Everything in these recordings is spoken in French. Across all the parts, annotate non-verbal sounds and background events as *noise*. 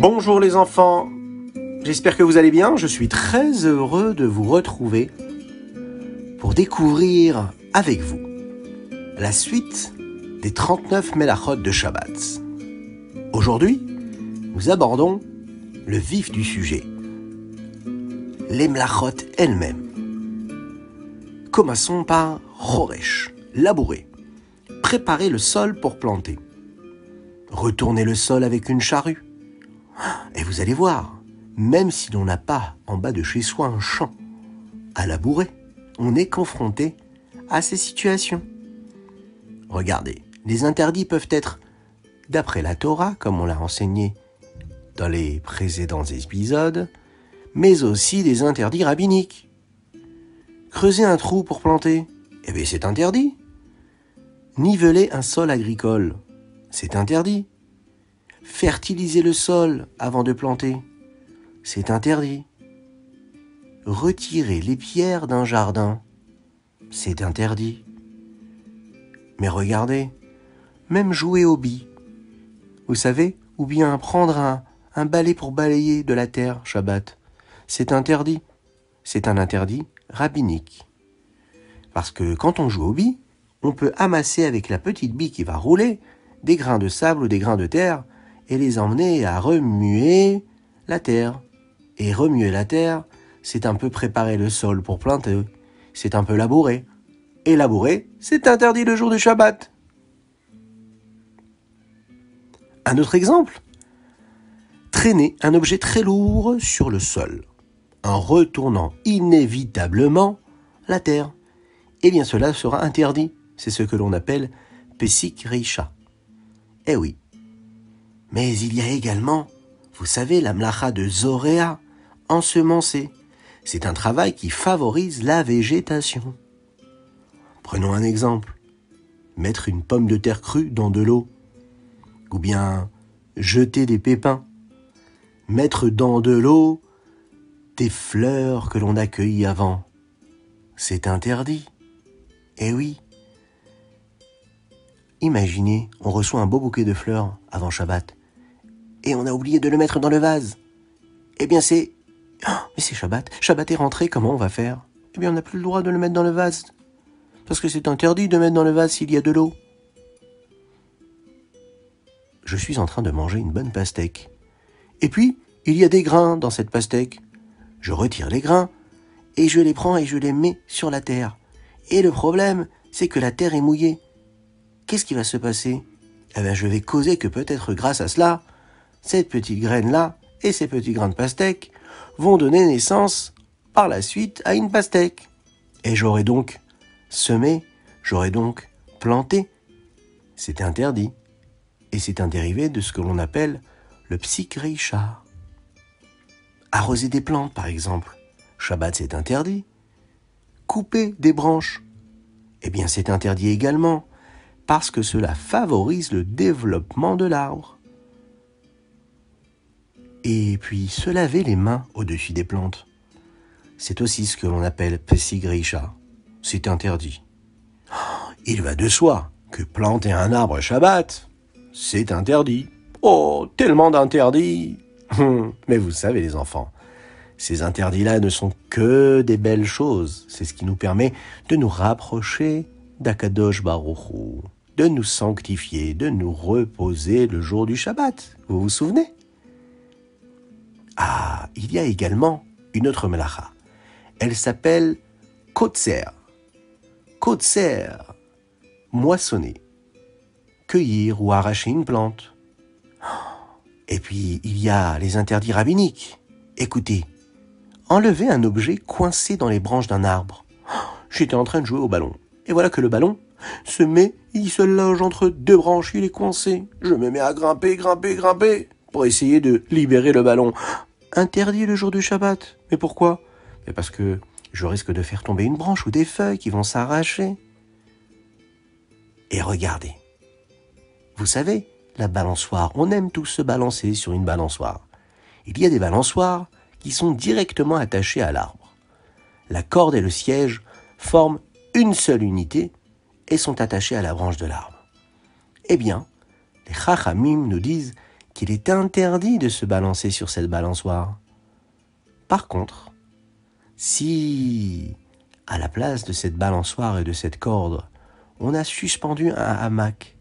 Bonjour les enfants, j'espère que vous allez bien, je suis très heureux de vous retrouver pour découvrir avec vous la suite des 39 Melachot de Shabbat. Aujourd'hui, nous abordons le vif du sujet, les Melachot elles-mêmes. Commençons par Choresh, labourer, préparer le sol pour planter, retourner le sol avec une charrue, vous allez voir, même si l'on n'a pas en bas de chez soi un champ à labourer, on est confronté à ces situations. Regardez, les interdits peuvent être, d'après la Torah, comme on l'a enseigné dans les précédents épisodes, mais aussi des interdits rabbiniques. Creuser un trou pour planter, eh bien c'est interdit. Niveler un sol agricole, c'est interdit. Fertiliser le sol avant de planter, c'est interdit. Retirer les pierres d'un jardin, c'est interdit. Mais regardez, même jouer au bi, vous savez, ou bien prendre un, un balai pour balayer de la terre, Shabbat, c'est interdit. C'est un interdit rabbinique. Parce que quand on joue au bi, on peut amasser avec la petite bille qui va rouler des grains de sable ou des grains de terre et les emmener à remuer la terre. Et remuer la terre, c'est un peu préparer le sol pour planter, c'est un peu labourer. Et labourer, c'est interdit le jour du Shabbat. Un autre exemple Traîner un objet très lourd sur le sol, en retournant inévitablement la terre. Eh bien cela sera interdit. C'est ce que l'on appelle Pesik Reisha. Eh oui, mais il y a également, vous savez, la mlacha de Zoréa, ensemencer. C'est un travail qui favorise la végétation. Prenons un exemple. Mettre une pomme de terre crue dans de l'eau. Ou bien jeter des pépins. Mettre dans de l'eau des fleurs que l'on a cueillies avant. C'est interdit. Eh oui. Imaginez, on reçoit un beau bouquet de fleurs avant Shabbat et on a oublié de le mettre dans le vase. Eh bien c'est... Oh, mais c'est Shabbat. Shabbat est rentré, comment on va faire? Eh bien on n'a plus le droit de le mettre dans le vase. Parce que c'est interdit de mettre dans le vase s'il y a de l'eau. Je suis en train de manger une bonne pastèque. Et puis, il y a des grains dans cette pastèque. Je retire les grains et je les prends et je les mets sur la terre. Et le problème, c'est que la terre est mouillée. Qu'est-ce qui va se passer? Eh bien, je vais causer que peut-être grâce à cela, cette petite graine-là et ces petits grains de pastèque vont donner naissance par la suite à une pastèque. Et j'aurai donc semé, j'aurai donc planté. C'est interdit. Et c'est un dérivé de ce que l'on appelle le psychreisha. Arroser des plantes, par exemple. Shabbat, c'est interdit. Couper des branches. Eh bien, c'est interdit également, parce que cela favorise le développement de l'arbre et puis se laver les mains au-dessus des plantes. C'est aussi ce que l'on appelle pesigrisha. C'est interdit. Il va de soi que planter un arbre Shabbat, c'est interdit. Oh, tellement d'interdits *laughs* Mais vous savez les enfants, ces interdits-là ne sont que des belles choses. C'est ce qui nous permet de nous rapprocher d'Akadosh Baruchou, de nous sanctifier, de nous reposer le jour du Shabbat. Vous vous souvenez? Ah, il y a également une autre melacha. Elle s'appelle kotser. Kotser, moissonner, cueillir ou arracher une plante. Et puis, il y a les interdits rabbiniques. Écoutez, enlever un objet coincé dans les branches d'un arbre. J'étais en train de jouer au ballon. Et voilà que le ballon se met, il se loge entre deux branches, il est coincé. Je me mets à grimper, grimper, grimper pour essayer de libérer le ballon interdit le jour du Shabbat. Mais pourquoi? Mais Parce que je risque de faire tomber une branche ou des feuilles qui vont s'arracher. Et regardez. Vous savez, la balançoire, on aime tous se balancer sur une balançoire. Il y a des balançoires qui sont directement attachées à l'arbre. La corde et le siège forment une seule unité et sont attachés à la branche de l'arbre. Eh bien, les Chachamim nous disent qu'il est interdit de se balancer sur cette balançoire. Par contre, si à la place de cette balançoire et de cette corde, on a suspendu un hamac,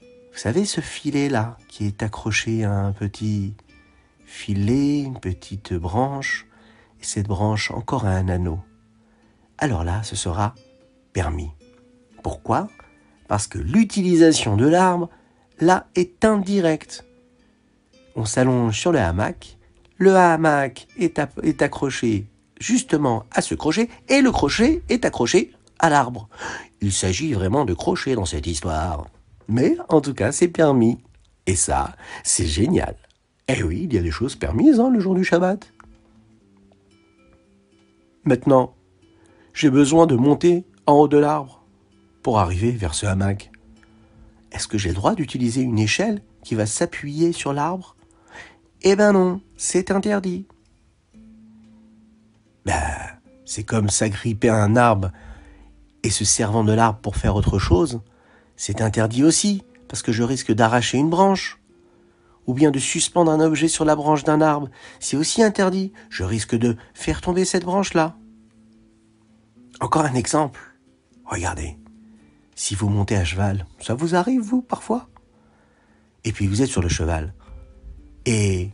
vous savez ce filet-là qui est accroché à un petit filet, une petite branche, et cette branche encore à un anneau. Alors là, ce sera permis. Pourquoi? Parce que l'utilisation de l'arbre, là, est indirecte. On s'allonge sur le hamac, le hamac est, accroché justement à ce crochet, et le crochet est accroché à l'arbre. Il s'agit vraiment de crochet dans cette histoire. Mais en tout cas, c'est permis. Et ça, c'est génial. Eh oui, il y a des choses permises hein, le jour du Shabbat. Maintenant, j'ai besoin de monter en haut de l'arbre pour arriver vers ce hamac. Est-ce que j'ai le droit d'utiliser une échelle qui va s'appuyer sur l'arbre? Eh ben non, c'est interdit. Ben, c'est comme s'agripper à un arbre et se servant de l'arbre pour faire autre chose. C'est interdit aussi, parce que je risque d'arracher une branche. Ou bien de suspendre un objet sur la branche d'un arbre. C'est aussi interdit. Je risque de faire tomber cette branche-là. Encore un exemple. Regardez. Si vous montez à cheval, ça vous arrive, vous, parfois? Et puis vous êtes sur le cheval. Et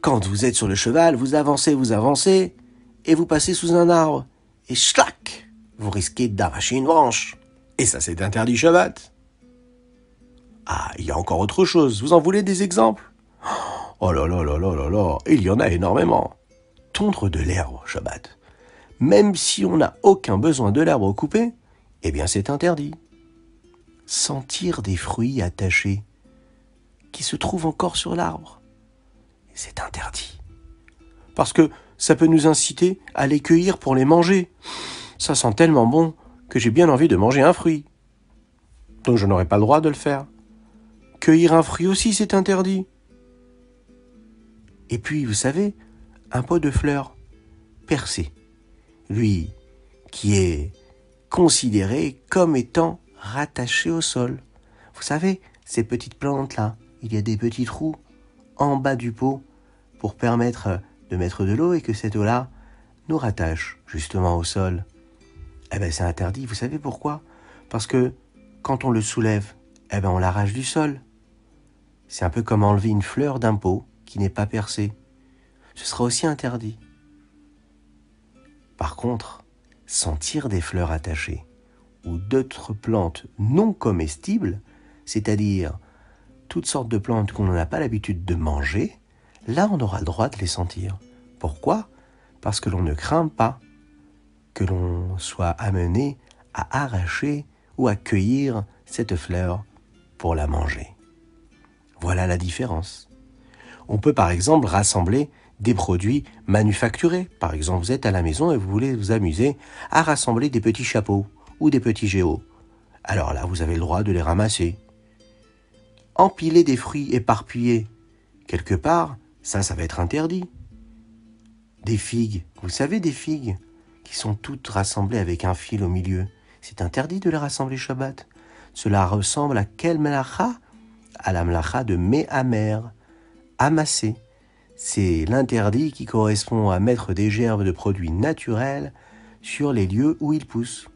quand vous êtes sur le cheval, vous avancez, vous avancez, et vous passez sous un arbre. Et schlac Vous risquez d'arracher une branche. Et ça, c'est interdit Shabbat. Ah, il y a encore autre chose. Vous en voulez des exemples? Oh là là là là là là, il y en a énormément. Tondre de l'herbe Shabbat. Même si on n'a aucun besoin de l'arbre coupé, eh bien c'est interdit. Sentir des fruits attachés qui se trouvent encore sur l'arbre, c'est interdit. Parce que ça peut nous inciter à les cueillir pour les manger. Ça sent tellement bon que j'ai bien envie de manger un fruit. Donc je n'aurai pas le droit de le faire. Cueillir un fruit aussi, c'est interdit. Et puis, vous savez, un pot de fleurs percé, lui, qui est considéré comme étant rattaché au sol. Vous savez, ces petites plantes-là, il y a des petits trous en bas du pot pour permettre de mettre de l'eau et que cette eau-là nous rattache justement au sol. Eh bien, c'est interdit. Vous savez pourquoi? Parce que quand on le soulève, eh ben, on l'arrache du sol. C'est un peu comme enlever une fleur d'un pot qui n'est pas percée. Ce sera aussi interdit. Par contre, sentir des fleurs attachées ou d'autres plantes non comestibles, c'est-à-dire toutes sortes de plantes qu'on n'a pas l'habitude de manger, là on aura le droit de les sentir. Pourquoi? Parce que l'on ne craint pas que l'on soit amené à arracher ou à cueillir cette fleur pour la manger. Voilà la différence. On peut par exemple rassembler des produits manufacturés. Par exemple, vous êtes à la maison et vous voulez vous amuser à rassembler des petits chapeaux ou des petits géos. Alors là, vous avez le droit de les ramasser. Empiler des fruits éparpillés quelque part, ça, ça va être interdit. Des figues, vous savez des figues qui sont toutes rassemblées avec un fil au milieu. C'est interdit de les rassembler Shabbat. Cela ressemble à quelle melacha? À la melacha de Mehamer, amasser. C'est l'interdit qui correspond à mettre des gerbes de produits naturels sur les lieux où ils poussent.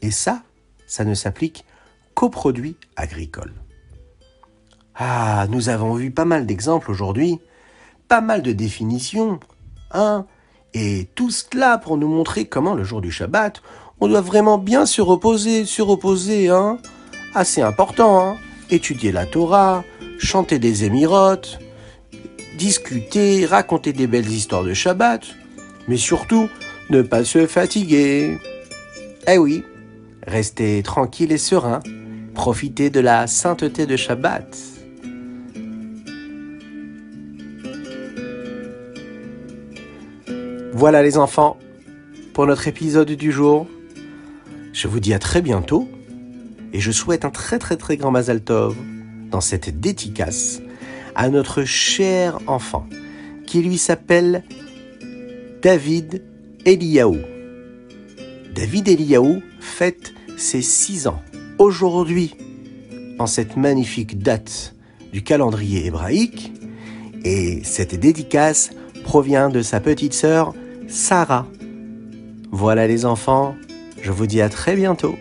Et ça, ça ne s'applique qu'aux produits agricoles. Ah, nous avons vu pas mal d'exemples aujourd'hui, pas mal de définitions, hein et tout cela pour nous montrer comment le jour du Shabbat, on doit vraiment bien se reposer, se reposer, hein. Assez important, hein. Étudier la Torah, chanter des émirotes, discuter, raconter des belles histoires de Shabbat, mais surtout ne pas se fatiguer. Eh oui, rester tranquille et serein, profiter de la sainteté de Shabbat. Voilà les enfants, pour notre épisode du jour. Je vous dis à très bientôt et je souhaite un très très très grand Mazal Tov dans cette dédicace à notre cher enfant qui lui s'appelle David Eliaou. David Eliaou fête ses 6 ans aujourd'hui en cette magnifique date du calendrier hébraïque et cette dédicace provient de sa petite sœur Sarah. Voilà les enfants, je vous dis à très bientôt.